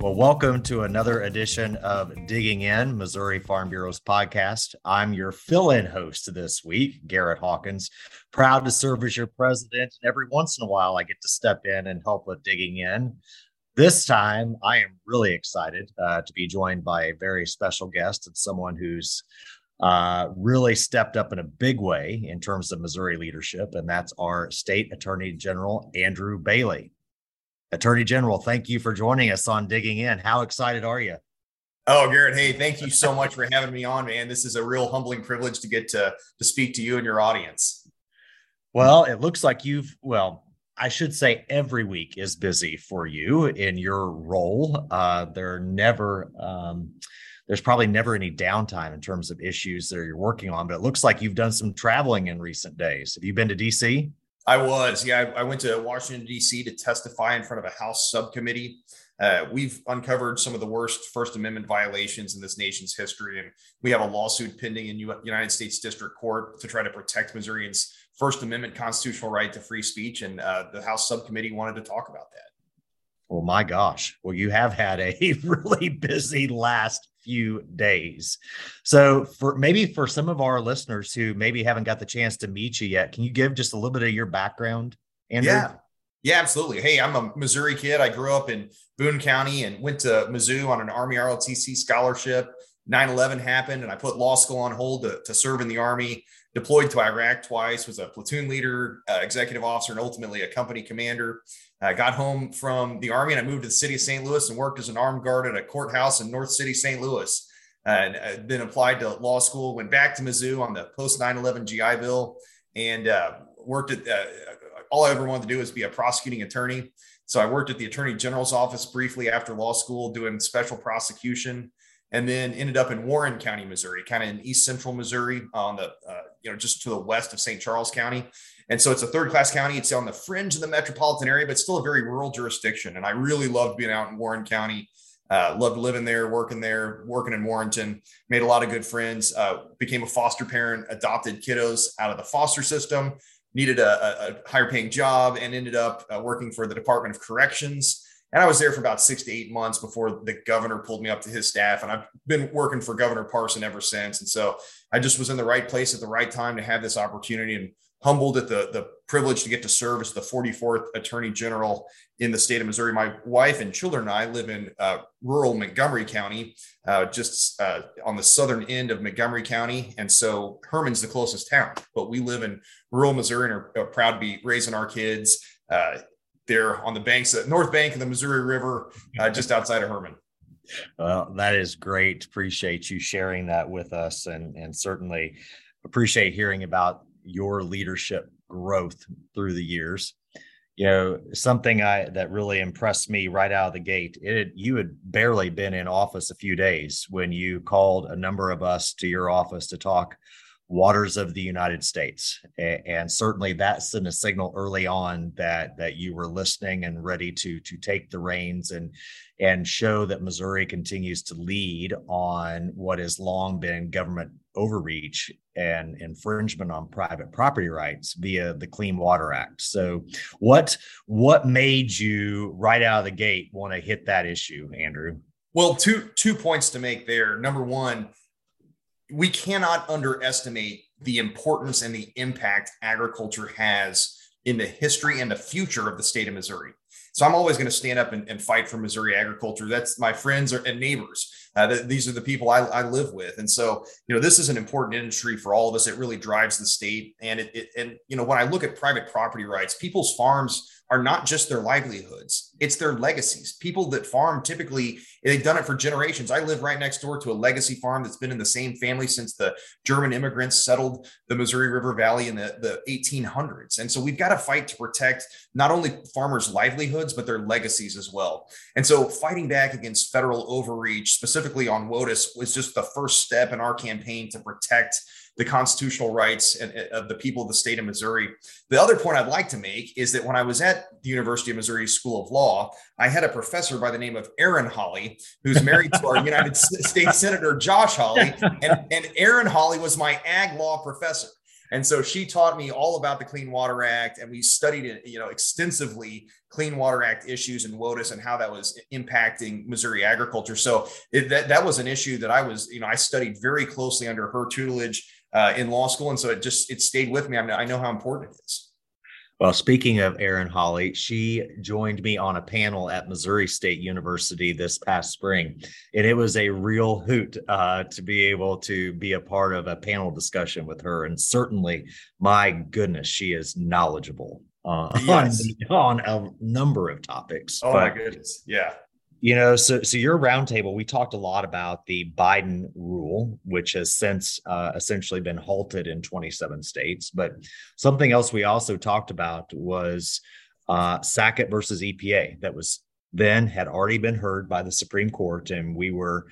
Well, welcome to another edition of Digging In, Missouri Farm Bureau's podcast. I'm your fill in host this week, Garrett Hawkins. Proud to serve as your president. And every once in a while, I get to step in and help with digging in. This time, I am really excited uh, to be joined by a very special guest and someone who's uh, really stepped up in a big way in terms of Missouri leadership, and that's our State Attorney General, Andrew Bailey. Attorney General, thank you for joining us on Digging In. How excited are you? Oh, Garrett, hey, thank you so much for having me on, man. This is a real humbling privilege to get to, to speak to you and your audience. Well, it looks like you've, well, I should say every week is busy for you in your role. Uh, there never, um, there's probably never any downtime in terms of issues that you're working on, but it looks like you've done some traveling in recent days. Have you been to DC? I was, yeah. I, I went to Washington, D.C. to testify in front of a House subcommittee. Uh, we've uncovered some of the worst First Amendment violations in this nation's history, and we have a lawsuit pending in U- United States District Court to try to protect Missourians' First Amendment constitutional right to free speech. And uh, the House subcommittee wanted to talk about that. Well, my gosh. Well, you have had a really busy last few days. So, for maybe for some of our listeners who maybe haven't got the chance to meet you yet, can you give just a little bit of your background, Andrew? Yeah. Yeah, absolutely. Hey, I'm a Missouri kid. I grew up in Boone County and went to Mizzou on an Army ROTC scholarship. 9 11 happened, and I put law school on hold to, to serve in the Army. Deployed to Iraq twice, was a platoon leader, uh, executive officer, and ultimately a company commander. I got home from the Army and I moved to the city of St. Louis and worked as an armed guard at a courthouse in North City, St. Louis. And uh, then applied to law school, went back to Mizzou on the post 9 11 GI Bill, and uh, worked at uh, all I ever wanted to do was be a prosecuting attorney. So I worked at the attorney general's office briefly after law school doing special prosecution and then ended up in Warren County, Missouri, kind of in east central Missouri on the, uh, you know, just to the west of St. Charles County. And so it's a third class county. It's on the fringe of the metropolitan area, but still a very rural jurisdiction. And I really loved being out in Warren County. Uh, loved living there, working there, working in Warrenton. Made a lot of good friends. Uh, became a foster parent, adopted kiddos out of the foster system. Needed a, a higher paying job and ended up uh, working for the Department of Corrections. And I was there for about six to eight months before the governor pulled me up to his staff. And I've been working for Governor Parson ever since. And so I just was in the right place at the right time to have this opportunity and humbled at the, the privilege to get to serve as the 44th Attorney General in the state of Missouri. My wife and children and I live in uh, rural Montgomery County, uh, just uh, on the southern end of Montgomery County. And so Hermann's the closest town, but we live in rural Missouri and are, are proud to be raising our kids uh, there on the banks, of, north bank of the Missouri River, uh, just outside of Hermann. Well, that is great. Appreciate you sharing that with us, and and certainly appreciate hearing about your leadership growth through the years. You know, something I that really impressed me right out of the gate. It you had barely been in office a few days when you called a number of us to your office to talk waters of the United States. And certainly that sent a signal early on that that you were listening and ready to to take the reins and and show that Missouri continues to lead on what has long been government overreach and infringement on private property rights via the Clean Water Act. So what what made you right out of the gate want to hit that issue, Andrew? Well, two two points to make there. Number one, we cannot underestimate the importance and the impact agriculture has in the history and the future of the state of Missouri. So I'm always going to stand up and, and, fight for Missouri agriculture. That's my friends and neighbors. Uh, these are the people I, I, live with, and so you know this is an important industry for all of us. It really drives the state, and it, it and you know when I look at private property rights, people's farms are not just their livelihoods, it's their legacies. People that farm typically, they've done it for generations. I live right next door to a legacy farm that's been in the same family since the German immigrants settled the Missouri River Valley in the, the 1800s. And so we've got to fight to protect not only farmers' livelihoods, but their legacies as well. And so fighting back against federal overreach, specifically on WOTUS, was just the first step in our campaign to protect the constitutional rights of the people of the state of Missouri. The other point I'd like to make is that when I was at the University of Missouri School of Law, I had a professor by the name of Erin Hawley, who's married to our United States Senator Josh Hawley. And, and Erin Hawley was my ag law professor. And so she taught me all about the Clean Water Act, and we studied it, you know, extensively Clean Water Act issues and WOTUS and how that was impacting Missouri agriculture. So it, that that was an issue that I was, you know, I studied very closely under her tutelage uh, in law school, and so it just it stayed with me. I, mean, I know how important it is. Well, speaking of Erin Hawley, she joined me on a panel at Missouri State University this past spring, and it was a real hoot uh, to be able to be a part of a panel discussion with her. And certainly, my goodness, she is knowledgeable uh, yes. on, on, a number of topics. Oh but, my goodness, yeah you know so so your roundtable we talked a lot about the biden rule which has since uh, essentially been halted in 27 states. But something else we also talked about was uh, sackett versus epa that was then had already been heard by the supreme court and we were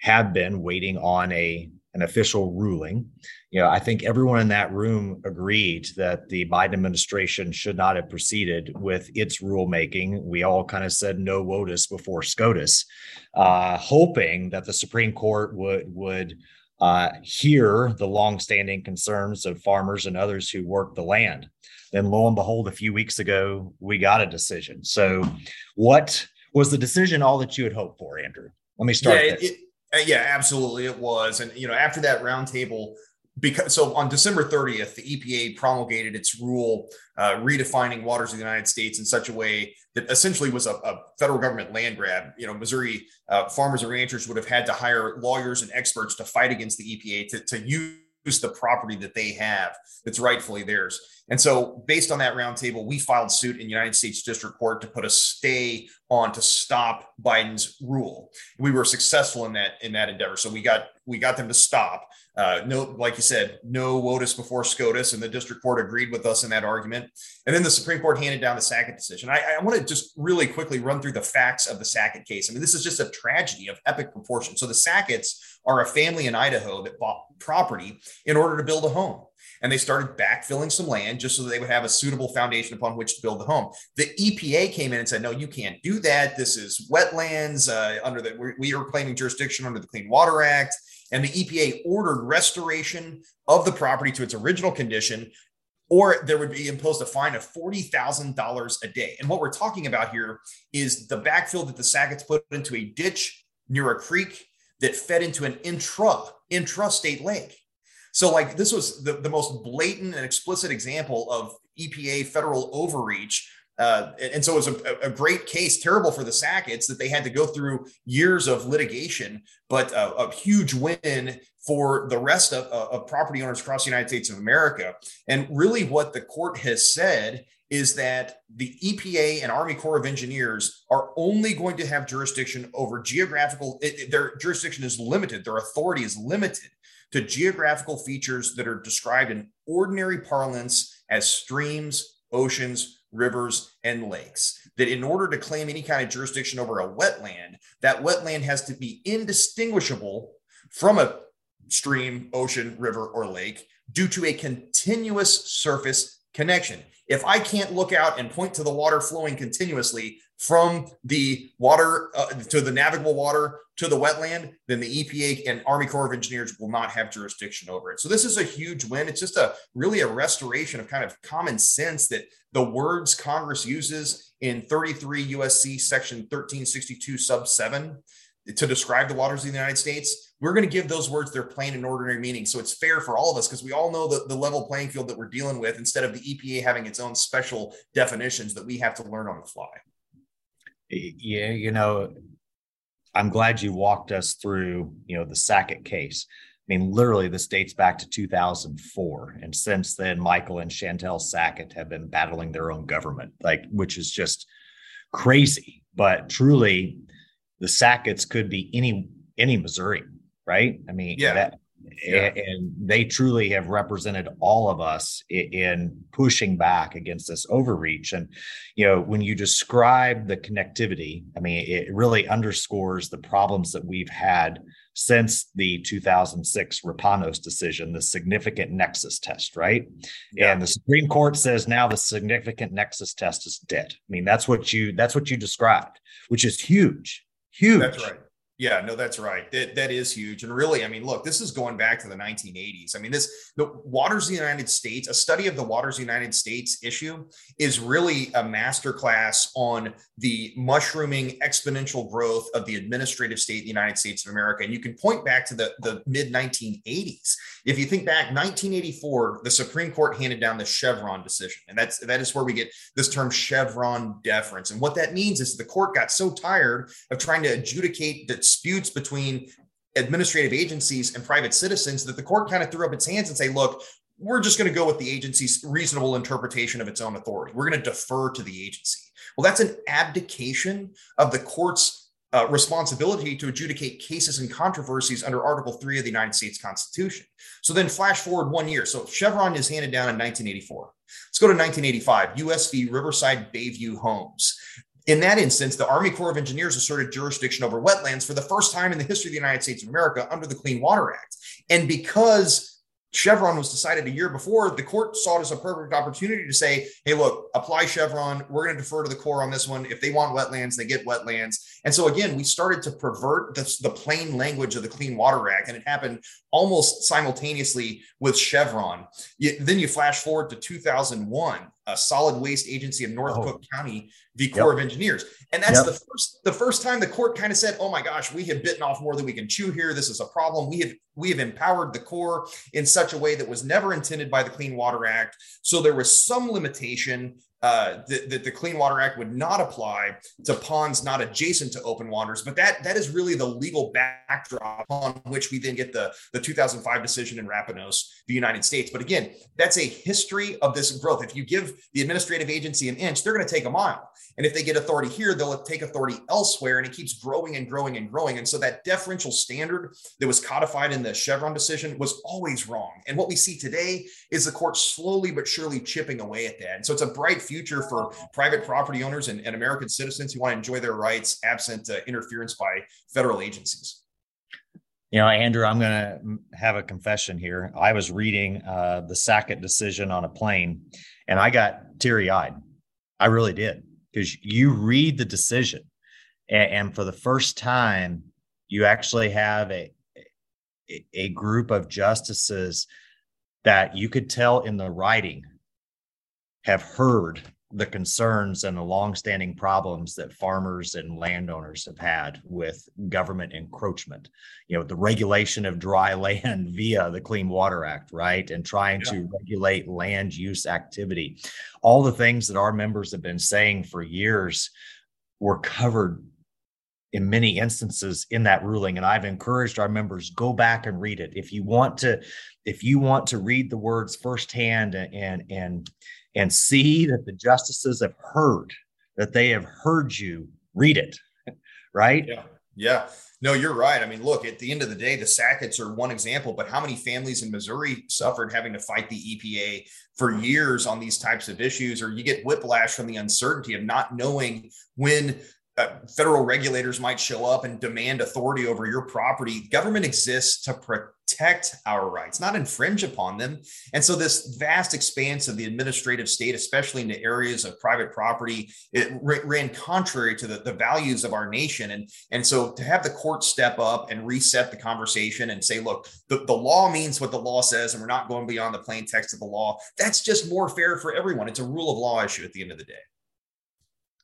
have been waiting on a an official ruling. You know, I think everyone in that room agreed that the Biden administration should not have proceeded with its rulemaking. We all kind of said no WOTUS before SCOTUS, uh, hoping that the Supreme Court would would uh, hear the longstanding concerns of farmers and others who work the land. Then, lo and behold, a few weeks ago, we got a decision. So, what was the decision all that you had hoped for, Andrew? Let me start. Yeah, it, yeah, absolutely, it was. And you know, after that roundtable, because so on December 30th, the EPA promulgated its rule uh, redefining waters of the United States in such a way that essentially was a, a federal government land grab. You know, Missouri uh, farmers and ranchers would have had to hire lawyers and experts to fight against the EPA to, to use the property that they have that's rightfully theirs. And so, based on that roundtable, we filed suit in United States District Court to put a stay on to stop Biden's rule. We were successful in that in that endeavor. So we got we got them to stop. Uh, no, like you said, no WOTUS before SCOTUS, and the district court agreed with us in that argument. And then the Supreme Court handed down the Sackett decision. I, I want to just really quickly run through the facts of the Sackett case. I mean, this is just a tragedy of epic proportion. So the Sacketts are a family in Idaho that bought property in order to build a home and they started backfilling some land just so they would have a suitable foundation upon which to build the home. The EPA came in and said, no, you can't do that. This is wetlands uh, under the, we are claiming jurisdiction under the Clean Water Act. And the EPA ordered restoration of the property to its original condition, or there would be imposed a fine of $40,000 a day. And what we're talking about here is the backfill that the Sacketts put into a ditch near a creek that fed into an intra intrastate lake. So, like, this was the, the most blatant and explicit example of EPA federal overreach. Uh, and so it was a, a, great case, terrible for the Sacketts that they had to go through years of litigation, but a, a huge win for the rest of, of property owners across the United States of America. And really, what the court has said is that the EPA and Army Corps of Engineers are only going to have jurisdiction over geographical, it, their jurisdiction is limited, their authority is limited to geographical features that are described in ordinary parlance as streams, oceans, rivers, and lakes. That in order to claim any kind of jurisdiction over a wetland, that wetland has to be indistinguishable from a stream, ocean, river, or lake due to a continuous surface connection. If I can't look out and point to the water flowing continuously, from the water uh, to the navigable water to the wetland, then the EPA and Army Corps of Engineers will not have jurisdiction over it. So this is a huge win. It's just a really a restoration of kind of common sense that the words Congress uses in 33 USC section 1362 sub 7 to describe the waters of the United States, we're going to give those words their plain and ordinary meaning. So it's fair for all of us because we all know the, the level playing field that we're dealing with instead of the EPA having its own special definitions that we have to learn on the fly yeah, you know, I'm glad you walked us through, you know, the Sackett case. I mean, literally, this dates back to 2004, and since then, Michael and Chantell Sackett have been battling their own government, like which is just crazy. But truly, the Sacketts could be any any Missouri, right? I mean, yeah. That, yeah. and they truly have represented all of us in pushing back against this overreach and you know when you describe the connectivity i mean it really underscores the problems that we've had since the 2006 Rapanos decision, the significant nexus test, right? Yeah. And the Supreme Court says now the significant nexus test is dead. I mean, that's what you that's what you described, which is huge, huge. That's right. Yeah, no, that's right. That that is huge. And really, I mean, look, this is going back to the 1980s. I mean, this the Waters of the United States, a study of the Waters of the United States issue is really a masterclass on the mushrooming exponential growth of the administrative state the United States of America. And you can point back to the, the mid 1980s. If you think back, 1984, the Supreme Court handed down the Chevron decision. And that's that is where we get this term Chevron deference. And what that means is the court got so tired of trying to adjudicate the disputes between administrative agencies and private citizens that the court kind of threw up its hands and say, look, we're just going to go with the agency's reasonable interpretation of its own authority. We're going to defer to the agency. Well, that's an abdication of the court's uh, responsibility to adjudicate cases and controversies under Article 3 of the United States Constitution. So then flash forward one year. So Chevron is handed down in 1984. Let's go to 1985, US v. Riverside Bayview Homes. In that instance, the Army Corps of Engineers asserted jurisdiction over wetlands for the first time in the history of the United States of America under the Clean Water Act. And because Chevron was decided a year before, the court saw it as a perfect opportunity to say, hey, look, apply Chevron. We're going to defer to the Corps on this one. If they want wetlands, they get wetlands. And so, again, we started to pervert the, the plain language of the Clean Water Act, and it happened almost simultaneously with Chevron. You, then you flash forward to 2001 a solid waste agency of North oh. Cook County the Corps yep. of Engineers. And that's yep. the first the first time the court kind of said, "Oh my gosh, we have bitten off more than we can chew here. This is a problem. We have we have empowered the Corps in such a way that was never intended by the Clean Water Act. So there was some limitation uh, that, that, the Clean Water Act would not apply to ponds not adjacent to open waters. But that that is really the legal backdrop on which we then get the, the 2005 decision in Rapanos, the United States. But again, that's a history of this growth. If you give the administrative agency an inch, they're going to take a mile. And if they get authority here, they'll take authority elsewhere, and it keeps growing and growing and growing. And so that deferential standard that was codified in the Chevron decision was always wrong. And what we see today is the court slowly but surely chipping away at that. And so it's a bright future future for private property owners and, and American citizens who want to enjoy their rights absent uh, interference by federal agencies. You know, Andrew, I'm going to have a confession here. I was reading uh, the Sackett decision on a plane and I got teary eyed. I really did because you read the decision and, and, for the first time, you actually have a, a group of justices that you could tell in the writing have heard the concerns and the longstanding problems that farmers and landowners have had with government encroachment. You know, the regulation of dry land via the Clean Water Act, right? And trying yeah. to regulate land use activity. All the things that our members have been saying for years were covered in many instances in that ruling and i've encouraged our members go back and read it if you want to if you want to read the words firsthand and and and see that the justices have heard that they have heard you read it right? Yeah yeah. No you're right. I mean look at the end of the day the Sacketts are one example but how many families in missouri suffered having to fight the epa for years on these types of issues or you get whiplash from the uncertainty of not knowing when uh, federal regulators might show up and demand authority over your property. Government exists to protect our rights, not infringe upon them. And so, this vast expanse of the administrative state, especially in the areas of private property, it ran contrary to the, the values of our nation. And, and so, to have the court step up and reset the conversation and say, look, the, the law means what the law says, and we're not going beyond the plain text of the law, that's just more fair for everyone. It's a rule of law issue at the end of the day.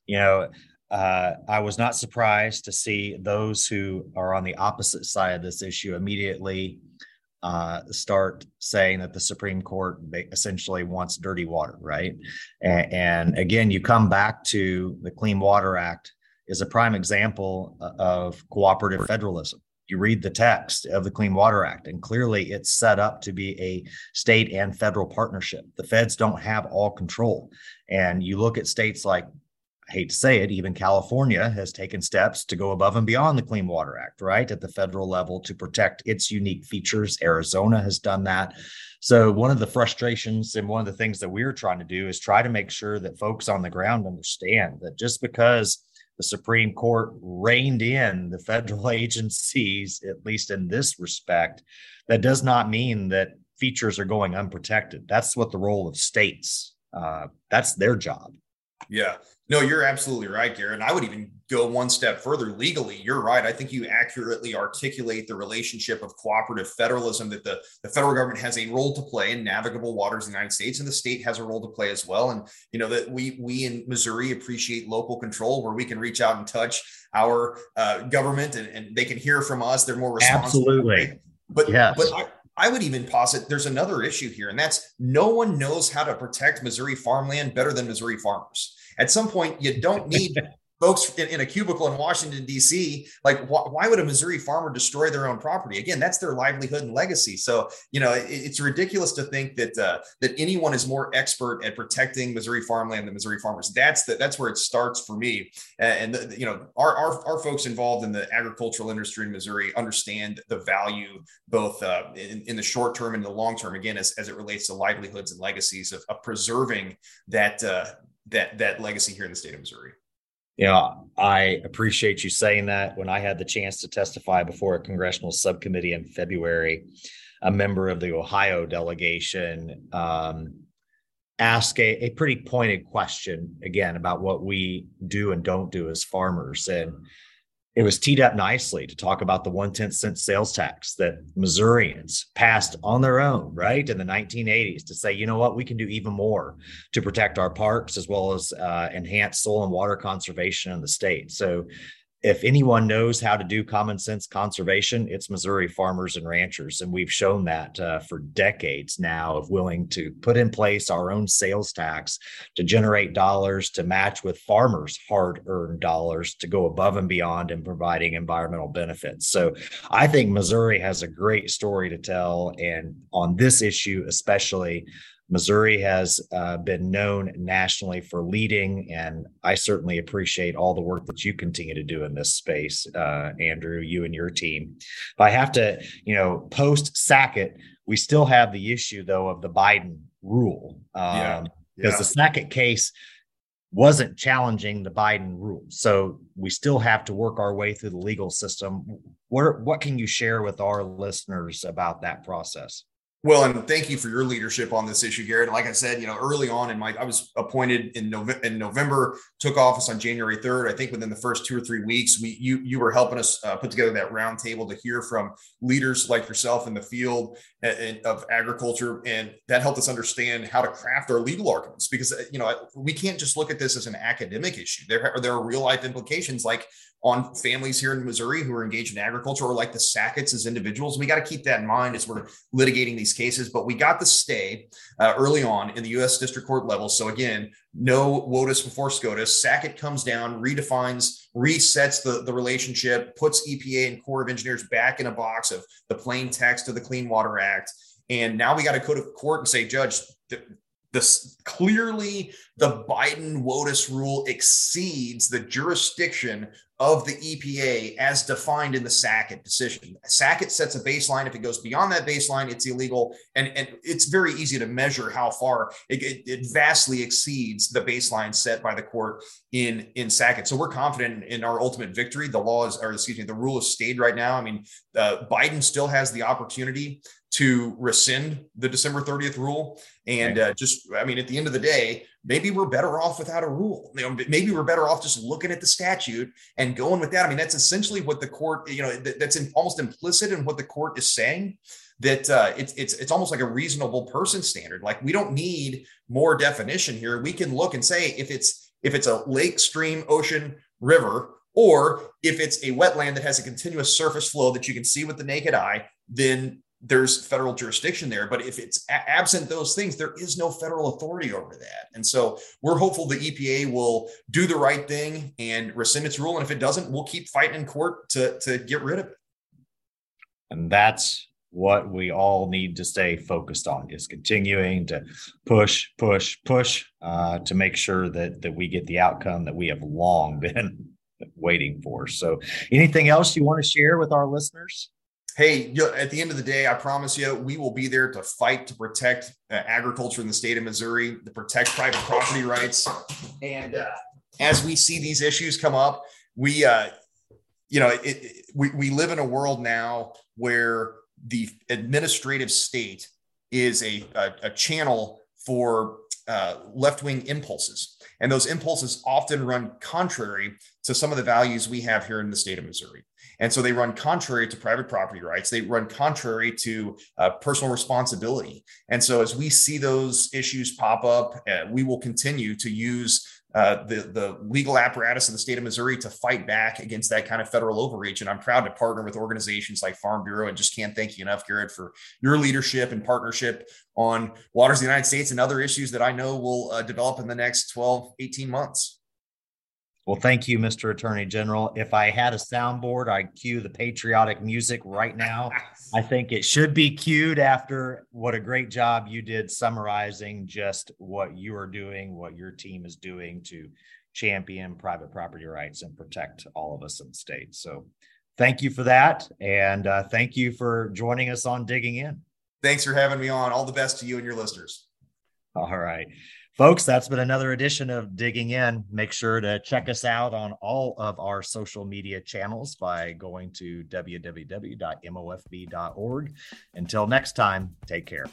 You know, uh, I was not surprised to see those who are on the opposite side of this issue immediately uh, start saying that the Supreme Court essentially wants dirty water, right? And, and, again, you come back to the Clean Water Act is a prime example uh, of cooperative federalism. You read the text of the Clean Water Act, and clearly it's set up to be a state and federal partnership. The feds don't have all control. And you look at states like hate to say it, even California has taken steps to go above and beyond the Clean Water Act, right, at the federal level to protect its unique features. Arizona has done that. So, one of the frustrations and one of the things that we're trying to do is try to make sure that folks on the ground understand that just because the Supreme Court reined in the federal agencies, at least in this respect, that does not mean that features are going unprotected. That's what the role of states. Uh, that's their job. Yeah. No, you're absolutely right, Garrett. I would even go one step further legally. You're right. I think you accurately articulate the relationship of cooperative federalism that the, the federal government has a role to play in navigable waters in the United States, and the state has a role to play as well. And you know that we we in Missouri appreciate local control where we can reach out and touch our uh, government and, and they can hear from us. They're more responsive. Absolutely. But yeah. but I, I would even posit there's another issue here, and that's no one knows how to protect Missouri farmland better than Missouri farmers. At some point, you don't need folks in, in, a cubicle in Washington D.C. Like, wh- why would a Missouri farmer destroy their own property? Again, that's their livelihood and legacy. So, you know, it, it's ridiculous to think that uh, that anyone is more expert at protecting Missouri farmland than Missouri farmers. That's the, that's where it starts for me. And, the, you know, our, our, our folks involved in the agricultural industry in Missouri understand the value both uh, in, in the short term and the long term. Again, as, as it relates to livelihoods and legacies of, of preserving that uh, that that legacy here in the state of Missouri. Yeah, I appreciate you saying that. When I had the chance to testify before a congressional subcommittee in February, a member of the Ohio delegation um, asked a, a pretty pointed question again about what we do and don't do as farmers. And it was teed up nicely to talk about the one tenth cent sales tax that Missourians passed on their own, right, in the 1980s to say, you know what, we can do even more to protect our parks as well as uh, enhance soil and water conservation in the state. So if anyone knows how to do common sense conservation, it's Missouri farmers and ranchers. And we've shown that uh, for decades now of willing to put in place our own sales tax to generate dollars to match with farmers' hard earned dollars to go above and beyond in providing environmental benefits. So I think Missouri has a great story to tell. And on this issue, especially, Missouri has uh, been known nationally for leading, and I certainly appreciate all the work that you continue to do in this space, uh, Andrew, you and your team. If I have to, you know, post Sackett, we still have the issue though of the Biden rule, um, yeah. because the Sackett case wasn't challenging the Biden rule, so we still have to work our way through the legal system. What what can you share with our listeners about that process? Well, and thank you for your leadership on this issue, Garrett. Like I said, you know, early on in my, I was appointed in November, in November, took office on January 3rd. I think within the first two or three weeks, we, you, you were helping us uh, put together that roundtable to hear from leaders like yourself in the field of agriculture. And that helped us understand how to craft our legal arguments because, uh, you know, we can't just look at this as an academic issue. There, are, there are real life implications like on families here in Missouri who are engaged in agriculture or like the Sacketts as individuals. We got to keep that in mind as we're litigating these cases. But we got the stay uh, early on in the U.S. District Court level. So again, no WOTUS before SCOTUS. Sackett comes down, redefines, resets the, the relationship, puts EPA and Corps of Engineers back in a box of the plain text of the Clean Water Act. And now we got to go to court and say, Judge, this clearly the Biden WOTUS rule exceeds the jurisdiction of the EPA as defined in the Sackett decision. Sackett sets a baseline. If it goes beyond that baseline, it's illegal. And, and it's very easy to measure how far it, it, it vastly exceeds the baseline set by the court in, in Sackett. So we're confident in our ultimate victory. The law is, or excuse me, the rule is stayed right now. I mean, uh, Biden still has the opportunity to rescind the December 30th rule. And uh, just, I mean, at the end of the day, maybe we're better off without a rule. You know, maybe we're better off just looking at the statute and going with that. I mean, that's essentially what the court, you know, that's in, almost implicit in what the court is saying. That uh, it's it's it's almost like a reasonable person standard. Like we don't need more definition here. We can look and say if it's if it's a lake, stream, ocean, river, or if it's a wetland that has a continuous surface flow that you can see with the naked eye, then there's federal jurisdiction there. But if it's a- absent those things, there is no federal authority over that. And so we're hopeful the EPA will do the right thing and rescind its rule. And if it doesn't, we'll keep fighting in court to, to get rid of it. And that's what we all need to stay focused on is continuing to push, push, push uh, to make sure that that we get the outcome that we have long been waiting for. So, anything else you want to share with our listeners? Hey, at the end of the day, I promise you, we will be there to fight to protect uh, agriculture in the state of Missouri, to protect private property rights. And uh, as we see these issues come up, we, uh, you know, it, it, we, we live in a world now where the administrative state is a, a, a channel for uh, left wing impulses. And those impulses often run contrary to some of the values we have here in the state of Missouri. And so they run contrary to private property rights. They run contrary to uh, personal responsibility. And so as we see those issues pop up, uh, we will continue to use uh, the, the legal apparatus of the state of Missouri to fight back against that kind of federal overreach. And I'm proud to partner with organizations like Farm Bureau and just can't thank you enough, Garrett, for your leadership and partnership on waters of the United States and other issues that I know will uh, develop in the next 12, 18 months. Well, thank you, Mr. Attorney General. If I had a soundboard, I'd cue the patriotic music right now. I think it should be cued after what a great job you did summarizing just what you are doing, what your team is doing to champion private property rights and protect all of us in the state. So, thank you for that. And uh, thank you for joining us on Digging In. Thanks for having me on. All the best to you and your listeners. All right. Folks, that's been another edition of Digging In. Make sure to check us out on all of our social media channels by going to www.mofb.org. Until next time, take care.